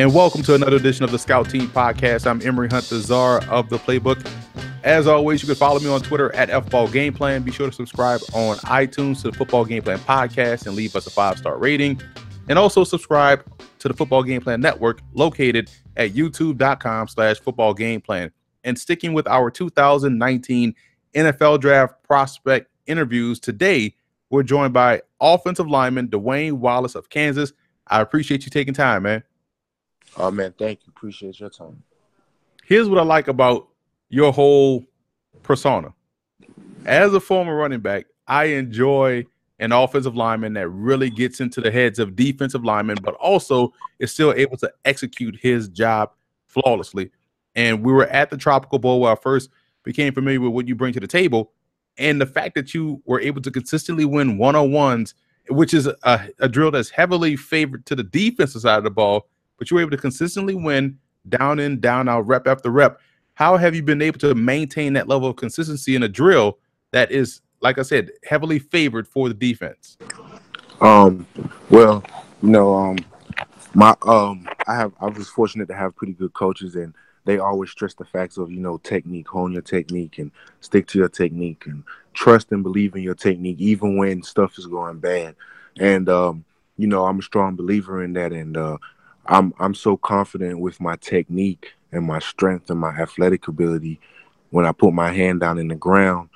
and welcome to another edition of the Scout Team Podcast. I'm Emory Hunt, the czar of the playbook. As always, you can follow me on Twitter at FBall Game Plan. Be sure to subscribe on iTunes to the Football Game Plan Podcast and leave us a five star rating. And also subscribe to the Football Game Plan Network located at youtube.com slash football game plan. And sticking with our 2019 NFL Draft prospect interviews today, we're joined by offensive lineman Dwayne Wallace of Kansas. I appreciate you taking time, man. Oh man, thank you. Appreciate your time. Here's what I like about your whole persona. As a former running back, I enjoy an offensive lineman that really gets into the heads of defensive linemen, but also is still able to execute his job flawlessly. And we were at the Tropical Bowl where I first became familiar with what you bring to the table. And the fact that you were able to consistently win one on ones, which is a, a drill that's heavily favored to the defensive side of the ball, but you were able to consistently win down in, down out, rep after rep. How have you been able to maintain that level of consistency in a drill that is, like I said, heavily favored for the defense? Um, well, you know, um, my um, I have I was fortunate to have pretty good coaches, and they always stress the facts of you know technique, hone your technique, and stick to your technique, and trust and believe in your technique, even when stuff is going bad. And um, you know, I'm a strong believer in that, and uh, I'm I'm so confident with my technique and my strength and my athletic ability. When I put my hand down in the ground,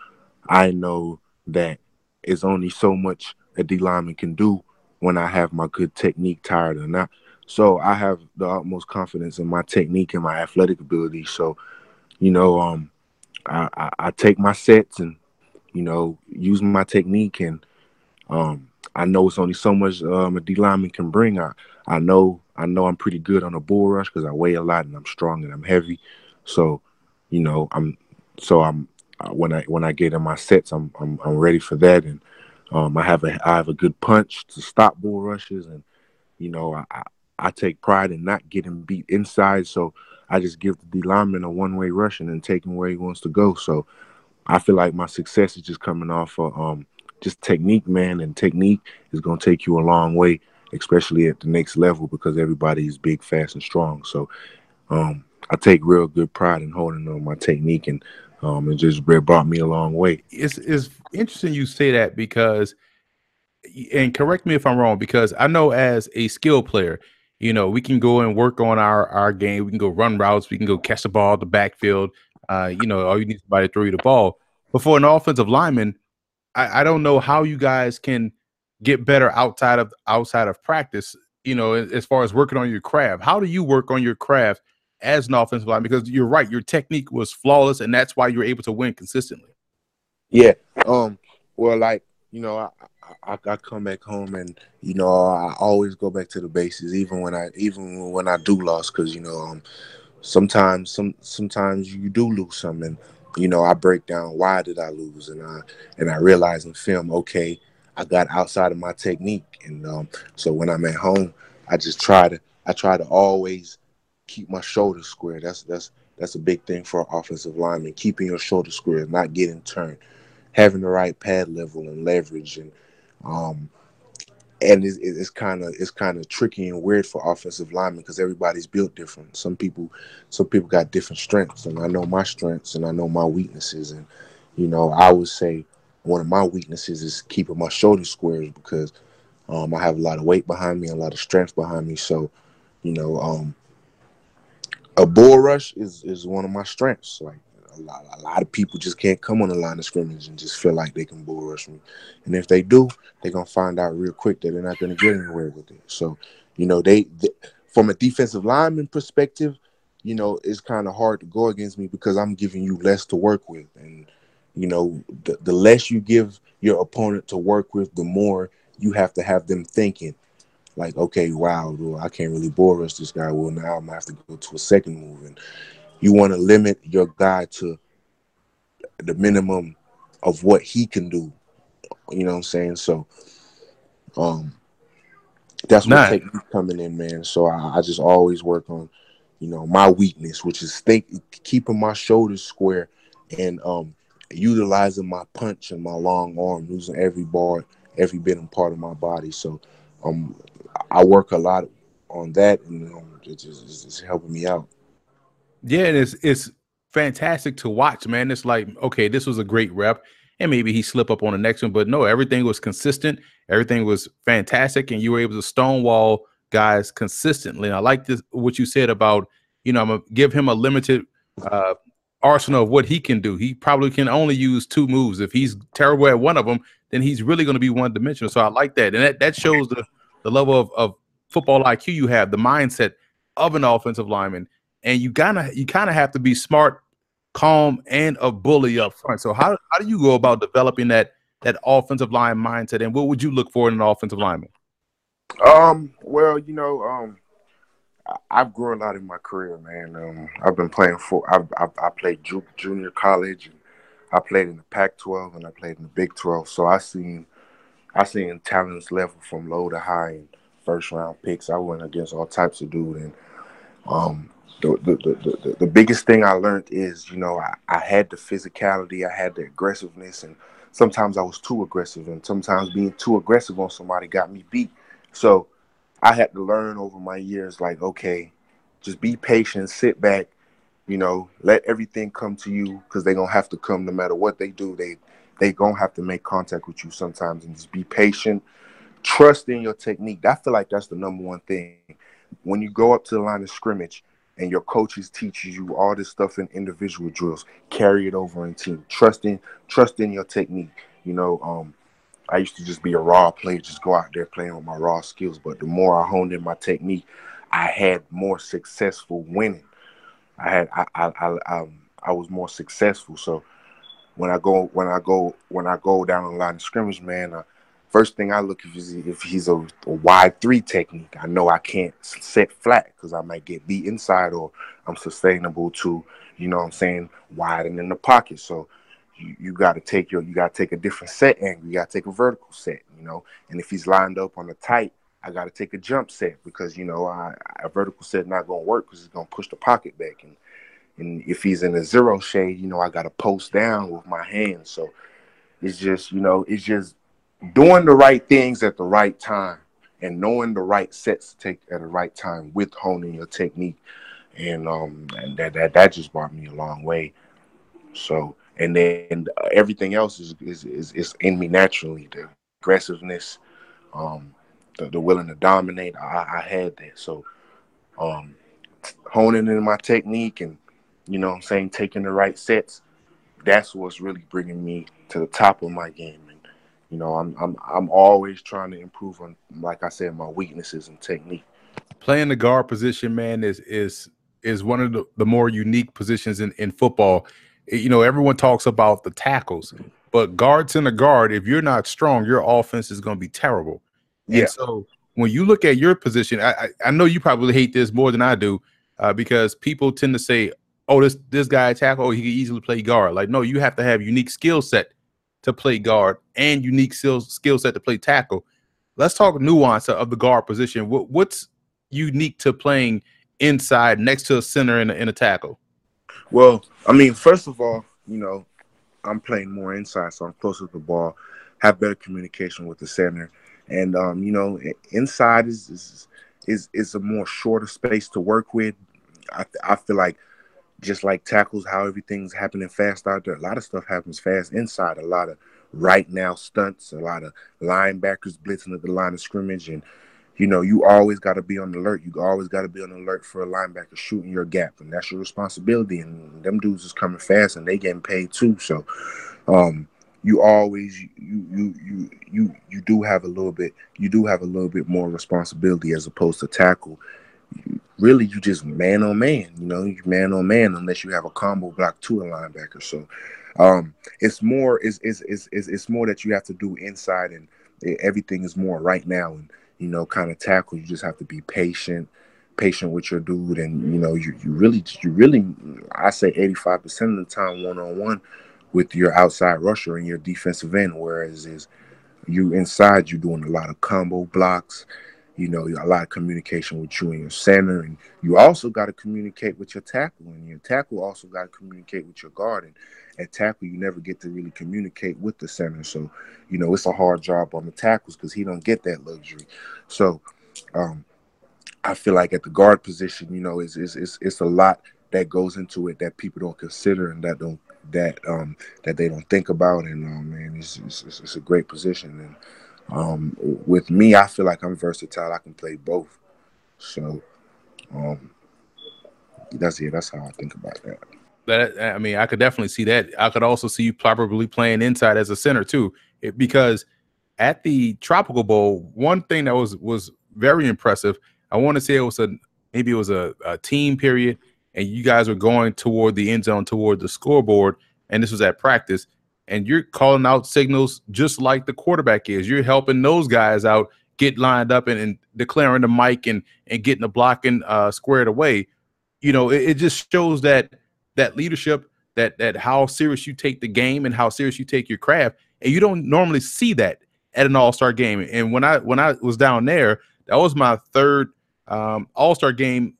I know that it's only so much a D lineman can do when I have my good technique tired or not. So I have the utmost confidence in my technique and my athletic ability. So, you know, um, I, I, I take my sets and, you know, use my technique and um, I know it's only so much um, a D lineman can bring. I, I know I know I'm pretty good on a bull rush because I weigh a lot and I'm strong and I'm heavy. So, you know, I'm so I'm uh, when I when I get in my sets, I'm I'm, I'm ready for that, and um, I have a I have a good punch to stop bull rushes, and you know I, I, I take pride in not getting beat inside, so I just give the D lineman a one way rush and then take him where he wants to go. So I feel like my success is just coming off of um, just technique, man, and technique is gonna take you a long way especially at the next level because everybody is big, fast, and strong. So um, I take real good pride in holding on my technique, and um, it just brought me a long way. It's it's interesting you say that because, and correct me if I'm wrong, because I know as a skill player, you know we can go and work on our our game. We can go run routes. We can go catch the ball at the backfield. Uh, you know, all you need is somebody to throw you the ball. But for an offensive lineman, I, I don't know how you guys can get better outside of outside of practice you know as far as working on your craft. How do you work on your craft as an offensive line because you're right your technique was flawless and that's why you're able to win consistently. Yeah um well like you know I, I, I come back home and you know I always go back to the bases even when I even when I do lose because you know um sometimes some sometimes you do lose something you know I break down why did I lose and I and I realize in film okay I got outside of my technique, and um, so when I'm at home, I just try to I try to always keep my shoulders square. That's that's that's a big thing for an offensive lineman. Keeping your shoulders square, not getting turned, having the right pad level and leverage, and um, and it's, kind of it's kind of tricky and weird for offensive linemen because everybody's built different. Some people some people got different strengths, and I know my strengths and I know my weaknesses, and you know I would say one of my weaknesses is keeping my shoulders squares because um, I have a lot of weight behind me, a lot of strength behind me. So, you know, um, a bull rush is is one of my strengths. Like a lot, a lot of people just can't come on the line of scrimmage and just feel like they can bull rush me. And if they do, they're gonna find out real quick that they're not gonna get anywhere with it. So, you know, they, they from a defensive lineman perspective, you know, it's kind of hard to go against me because I'm giving you less to work with and you know, the, the less you give your opponent to work with, the more you have to have them thinking, like, okay, wow, I can't really bull rush this guy. Well, now I'm gonna have to go to a second move, and you want to limit your guy to the minimum of what he can do. You know what I'm saying? So, um, that's what takes me coming in, man. So I, I, just always work on, you know, my weakness, which is think keeping my shoulders square and um utilizing my punch and my long arm, using every bar, every bit and part of my body. So um, I work a lot on that, and um, it's, it's helping me out. Yeah, it's it's fantastic to watch, man. It's like, okay, this was a great rep, and maybe he slip up on the next one, but no, everything was consistent, everything was fantastic, and you were able to stonewall guys consistently. And I like this what you said about, you know, I'm gonna give him a limited uh arsenal of what he can do. He probably can only use two moves. If he's terrible at one of them, then he's really going to be one dimensional. So I like that, and that that shows the the level of, of football IQ you have, the mindset of an offensive lineman, and you gotta you kind of have to be smart, calm, and a bully up front. So how how do you go about developing that that offensive line mindset, and what would you look for in an offensive lineman? Um, well, you know, um, I've grown a lot in my career, man. Um, I've been playing for. I've, I've I played ju- junior college, and I played in the Pac-12, and I played in the Big 12. So I seen, I seen talents level from low to high, and first round picks. I went against all types of dude, and um, the the, the the, biggest thing I learned is, you know, I, I had the physicality, I had the aggressiveness, and sometimes I was too aggressive, and sometimes being too aggressive on somebody got me beat. So I had to learn over my years, like, okay, just be patient, sit back, you know, let everything come to you because they're gonna have to come no matter what they do. They they gonna have to make contact with you sometimes and just be patient. Trust in your technique. I feel like that's the number one thing. When you go up to the line of scrimmage and your coaches teaches you all this stuff in individual drills, carry it over in team. Trust in trust in your technique. You know, um, I used to just be a raw player, just go out there playing with my raw skills. But the more I honed in my technique, I had more successful winning. I had I I I, um, I was more successful. So when I go when I go when I go down the line of scrimmage, man, uh, first thing I look if he's if he's a, a, wide three technique, I know I can't set flat because I might get beat inside, or I'm sustainable to you know what I'm saying widen in the pocket. So you, you got to take your you got to take a different set angle. You got to take a vertical set, you know. And if he's lined up on the tight, I got to take a jump set because you know I, a vertical set not gonna work because it's gonna push the pocket back. And and if he's in a zero shade, you know I got to post down with my hands. So it's just you know it's just doing the right things at the right time and knowing the right sets to take at the right time with honing your technique. And um and that that, that just brought me a long way. So and then everything else is, is is is in me naturally. The aggressiveness, um, the, the willing to dominate. I, I had that. So, um, honing in my technique and you know, I'm saying taking the right sets. That's what's really bringing me to the top of my game. You know, I'm I'm I'm always trying to improve on, like I said, my weaknesses and technique. Playing the guard position, man, is is is one of the, the more unique positions in, in football you know, everyone talks about the tackles, but guards in a guard, if you're not strong, your offense is going to be terrible. Yeah. And so when you look at your position, I, I know you probably hate this more than I do, uh, because people tend to say, "Oh, this this guy tackle, oh, he can easily play guard." Like, no, you have to have unique skill set to play guard and unique skill skill set to play tackle. Let's talk nuance of the guard position. What, what's unique to playing inside next to a center in a, in a tackle? Well, I mean, first of all, you know, I'm playing more inside, so I'm closer to the ball, have better communication with the center, and um, you know, inside is is is, is a more shorter space to work with. I I feel like just like tackles, how everything's happening fast out there. A lot of stuff happens fast inside. A lot of right now stunts, a lot of linebackers blitzing at the line of scrimmage, and you know, you always got to be on alert. You always got to be on alert for a linebacker shooting your gap, and that's your responsibility. And them dudes is coming fast, and they getting paid too. So, um, you always you you you you you do have a little bit you do have a little bit more responsibility as opposed to tackle. Really, you just man on man. You know, you man on man unless you have a combo block to a linebacker. So, um, it's more is is is it's more that you have to do inside, and everything is more right now and you know, kind of tackle. You just have to be patient, patient with your dude, and you know, you you really you really I say eighty five percent of the time one on one with your outside rusher and your defensive end, whereas is you inside you're doing a lot of combo blocks, you know, a lot of communication with you and your center, and you also got to communicate with your tackle, and your tackle also got to communicate with your guard. And at tackle, you never get to really communicate with the center, so you know it's a hard job on the tackles because he don't get that luxury. So, um, I feel like at the guard position, you know, it's it's it's, it's a lot that goes into it that people don't consider and that don't that um that they don't think about and um man it's it's, it's a great position and um with me I feel like I'm versatile. I can play both. So um that's it that's how I think about that. That I mean I could definitely see that. I could also see you probably playing inside as a center too. It, because at the tropical bowl one thing that was was very impressive I want to say it was a maybe it was a, a team period and you guys were going toward the end zone, toward the scoreboard, and this was at practice, and you're calling out signals just like the quarterback is. You're helping those guys out get lined up and, and declaring the Mike and and getting the blocking uh, squared away. You know, it, it just shows that that leadership, that that how serious you take the game and how serious you take your craft, and you don't normally see that at an All Star game. And when I when I was down there, that was my third um, All Star game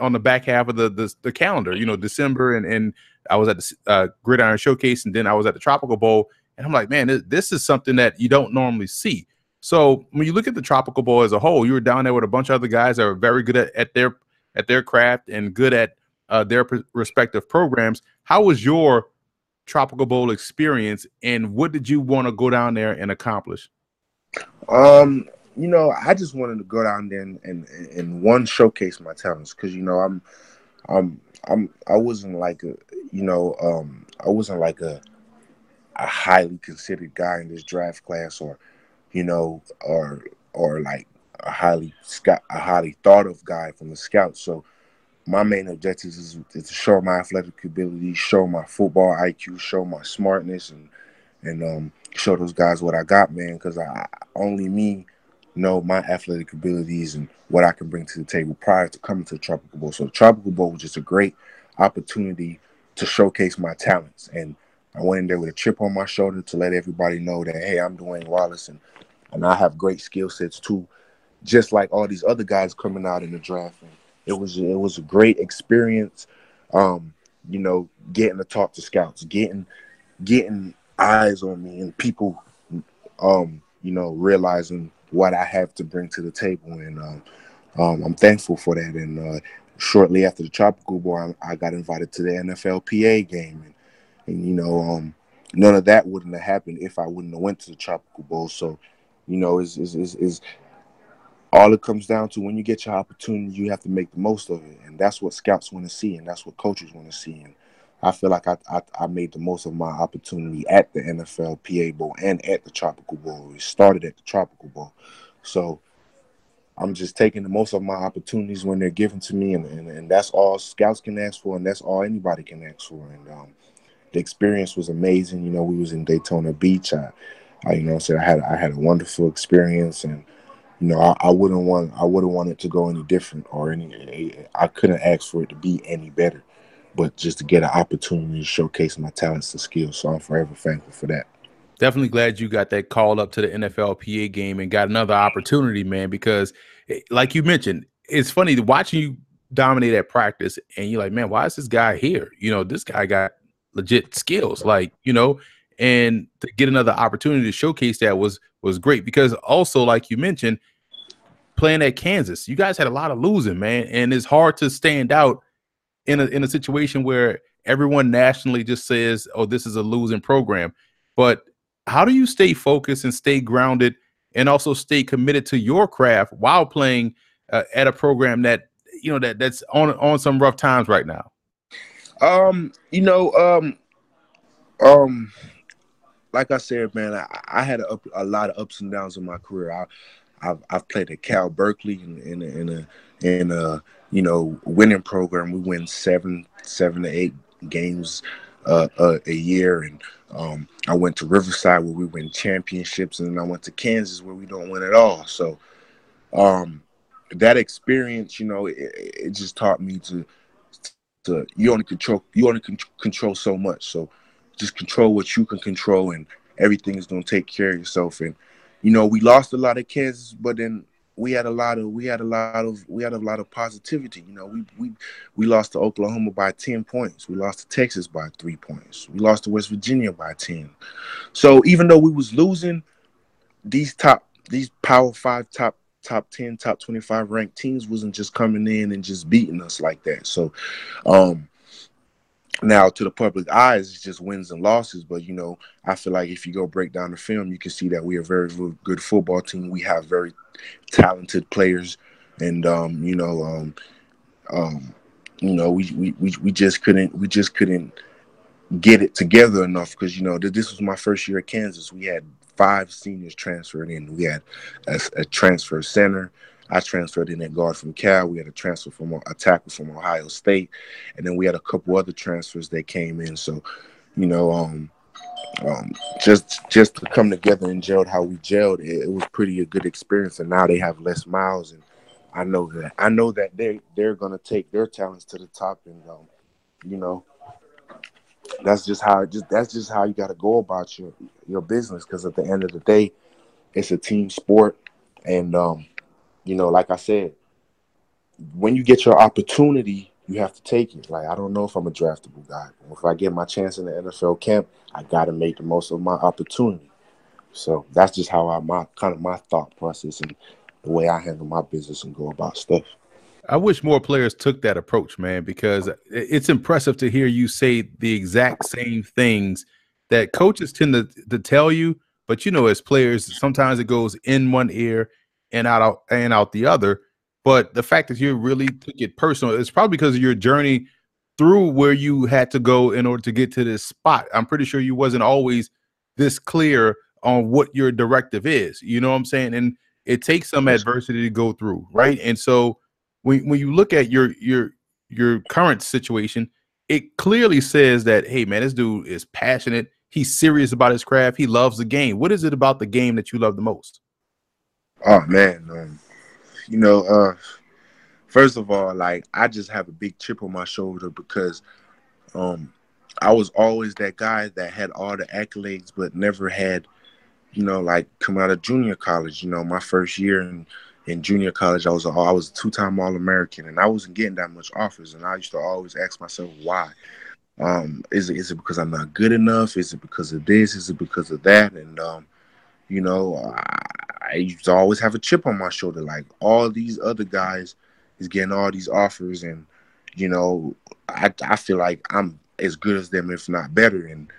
on the back half of the, the, the calendar. You know, December and and I was at the uh, Gridiron Showcase, and then I was at the Tropical Bowl, and I'm like, man, this, this is something that you don't normally see. So when you look at the Tropical Bowl as a whole, you were down there with a bunch of other guys that are very good at, at their at their craft and good at uh, their respective programs. How was your Tropical Bowl experience, and what did you want to go down there and accomplish? Um, you know, I just wanted to go down there and and, and one showcase my talents because you know I'm I'm I'm I wasn't like a you know um I wasn't like a a highly considered guy in this draft class or you know or or like a highly scout a highly thought of guy from the scouts. So my main objective is, is to show my athletic ability, show my football IQ, show my smartness, and and um, show those guys what I got, man. Because I only me know my athletic abilities and what I can bring to the table prior to coming to the Tropical Bowl. So the Tropical Bowl was just a great opportunity to showcase my talents. And I went in there with a chip on my shoulder to let everybody know that hey, I'm Dwayne Wallace and and I have great skill sets too, just like all these other guys coming out in the draft. And it was it was a great experience. Um, you know, getting to talk to scouts, getting getting eyes on me and people um, you know, realizing what I have to bring to the table, and um, um, I'm thankful for that. And uh, shortly after the Tropical Bowl, I, I, got invited to the NFLPA game, and, and you know, um, none of that wouldn't have happened if I wouldn't have went to the Tropical Bowl. So, you know, is is is, all it comes down to when you get your opportunity, you have to make the most of it, and that's what scouts want to see, and that's what coaches want to see. And I feel like I, I, I made the most of my opportunity at the NFL PA Bowl and at the Tropical Bowl. It started at the Tropical Bowl, so I'm just taking the most of my opportunities when they're given to me, and, and, and that's all scouts can ask for, and that's all anybody can ask for. And um, the experience was amazing. You know, we was in Daytona Beach. I, I you know, said I had I had a wonderful experience, and you know, I, I wouldn't want I wouldn't want it to go any different or any. I couldn't ask for it to be any better but just to get an opportunity to showcase my talents and skills. So I'm forever thankful for that. Definitely glad you got that call up to the NFLPA game and got another opportunity, man. Because, like you mentioned, it's funny watching you dominate at practice, and you're like, man, why is this guy here? You know, this guy got legit skills, like you know, and to get another opportunity to showcase that was was great. Because also, like you mentioned, playing at Kansas, you guys had a lot of losing, man, and it's hard to stand out in a in a situation where everyone nationally just says, "Oh, this is a losing program," but how do you stay focused and stay grounded and also stay committed to your craft while playing uh, at a program that you know that that's on on some rough times right now? Um, you know, um, um, like I said, man, I, I had a, a, lot of ups and downs in my career. I, I've, I've played at Cal Berkeley in, in, in a in a you know winning program. We win seven seven to eight games uh, uh, a year, and um, I went to Riverside where we win championships, and I went to Kansas where we don't win at all. So um, that experience, you know, it, it, just taught me to to you only control you only can control so much. So just control what you can control, and everything is to take care of yourself. And you know, we lost a lot of Kansas, but then we had a lot of we had a lot of we had a lot of positivity. You know, we we we lost to Oklahoma by ten points. We lost to Texas by three points. We lost to West Virginia by ten. So even though we was losing, these top these Power Five top top 10, top 25 ranked teams wasn't just coming in and just beating us like that. So um now to the public eyes it's just wins and losses. But you know i feel like if you go break down the film you can see that we are a very good football team. We have very talented players. And um you know um um you know we we we, we just couldn't we just couldn't get it together enough because you know this was my first year at kansas. We had five seniors transferred in. We had a, a transfer center I transferred in at guard from Cal. We had a transfer from a tackle from Ohio State, and then we had a couple other transfers that came in. So, you know, um, um, just just to come together and gelled how we gelled, it, it was pretty a good experience. And now they have Les Miles, and I know that I know that they they're gonna take their talents to the top, and um, you know, that's just how just that's just how you got to go about your your business. Because at the end of the day, it's a team sport, and um, you know, like I said, when you get your opportunity, you have to take it. Like I don't know if I'm a draftable guy. If I get my chance in the NFL camp, I got to make the most of my opportunity. So that's just how I my kind of my thought process and the way I handle my business and go about stuff. I wish more players took that approach, man, because it's impressive to hear you say the exact same things that coaches tend to, to tell you. But you know, as players, sometimes it goes in one ear and out and out the other. But the fact that you really took it personal, it's probably because of your journey through where you had to go in order to get to this spot. I'm pretty sure you wasn't always this clear on what your directive is. You know what I'm saying? And it takes some adversity to go through, right? And so when when you look at your your your current situation, it clearly says that hey man, this dude is passionate. He's serious about his craft. He loves the game. What is it about the game that you love the most? Oh man, um, you know, uh, first of all, like I just have a big chip on my shoulder because um, I was always that guy that had all the accolades, but never had, you know, like coming out of junior college. You know, my first year in in junior college, I was a, I was two time All American, and I wasn't getting that much offers, and I used to always ask myself why. Um, is it is it because I'm not good enough? Is it because of this? Is it because of that? And um, you know, I, I used to always have a chip on my shoulder. Like all these other guys is getting all these offers, and you know, I I feel like I'm as good as them, if not better. And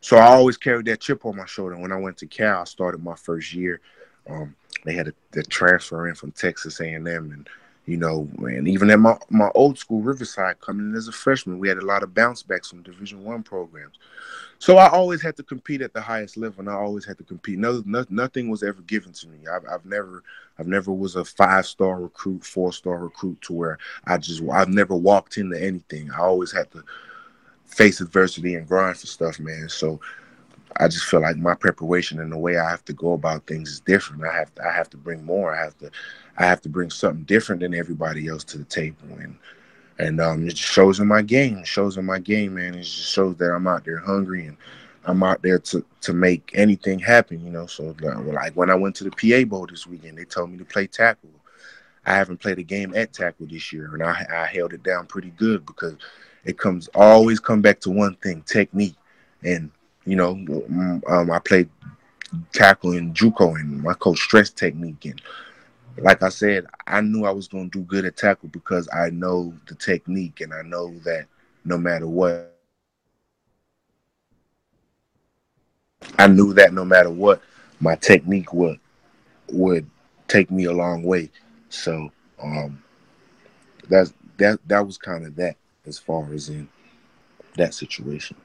so I always carried that chip on my shoulder. When I went to Cal, I started my first year. Um, they had a, the transfer in from Texas A&M, and you know, and even at my, my old school Riverside, coming in as a freshman, we had a lot of bounce backs from Division One programs. So I always had to compete at the highest level, and I always had to compete. No, no nothing was ever given to me. I've, I've never, I've never was a five star recruit, four star recruit to where I just, I've never walked into anything. I always had to face adversity and grind for stuff, man. So I just feel like my preparation and the way I have to go about things is different. I have to, I have to bring more. I have to, I have to bring something different than everybody else to the table, and and um, it shows in my game. It shows in my game, man. It just shows that I'm out there hungry and I'm out there to to make anything happen, you know. So like when I went to the PA Bowl this weekend, they told me to play tackle. I haven't played a game at tackle this year, and I, I held it down pretty good because it comes always come back to one thing: technique. And you know, um, I played tackle in JUCO, and my coach stressed technique and like I said, I knew I was going to do good at tackle because I know the technique and I know that no matter what, I knew that no matter what, my technique would would take me a long way. So um, that's that that was kind of that as far as in that situation.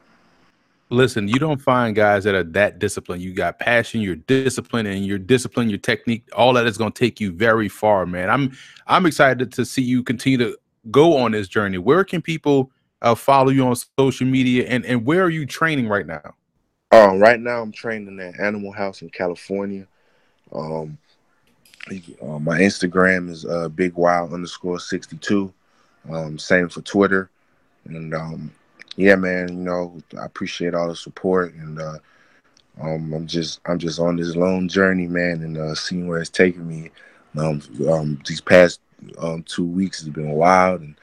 Listen, you don't find guys that are that disciplined. You got passion, you're disciplined, and your discipline, your technique, all that is going to take you very far, man. I'm I'm excited to see you continue to go on this journey. Where can people uh, follow you on social media, and and where are you training right now? Um, right now I'm training at Animal House in California. Um, uh, my Instagram is uh, Big Wild underscore sixty two. Um, same for Twitter, and um, yeah, man, you know, I appreciate all the support and uh, um, I'm just I'm just on this long journey, man, and uh, seeing where it's taking me. Um, um, these past um, two weeks has been wild, and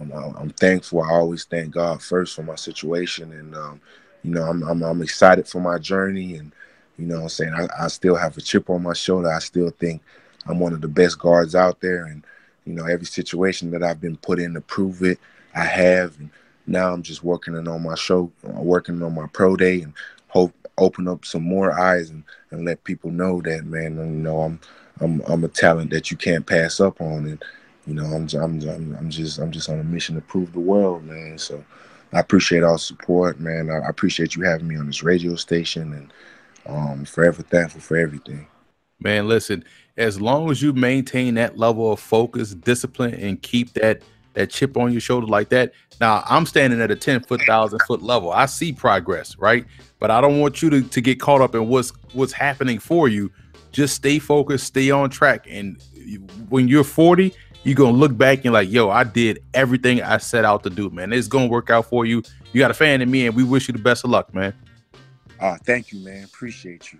I'm, I'm, thankful. I always thank God first for my situation, and um, you know, I'm, I'm, I'm excited for my journey, and you know, I'm saying I, I, still have a chip on my shoulder. I still think I'm one of the best guards out there, and you know every situation that I've been put in to prove it, I have. And now I'm just working on my show, working on my pro day, and hope open up some more eyes and, and let people know that man, you know I'm I'm I'm a talent that you can't pass up on, and you know I'm I'm I'm, I'm just I'm just on a mission to prove the world, man. So. I appreciate all support, man. I appreciate you having me on this radio station, and um, forever thankful for everything. Man, listen, as long as you maintain that level of focus, discipline, and keep that that chip on your shoulder like that. Now, I'm standing at a 10 foot, thousand foot level. I see progress, right? But I don't want you to, to get caught up in what's what's happening for you. Just stay focused, stay on track. And when you're 40, you're gonna look back and like, yo, I did everything I set out to do, man. It's gonna work out for you. You got a fan in me, and we wish you the best of luck, man. Uh, thank you, man. Appreciate you.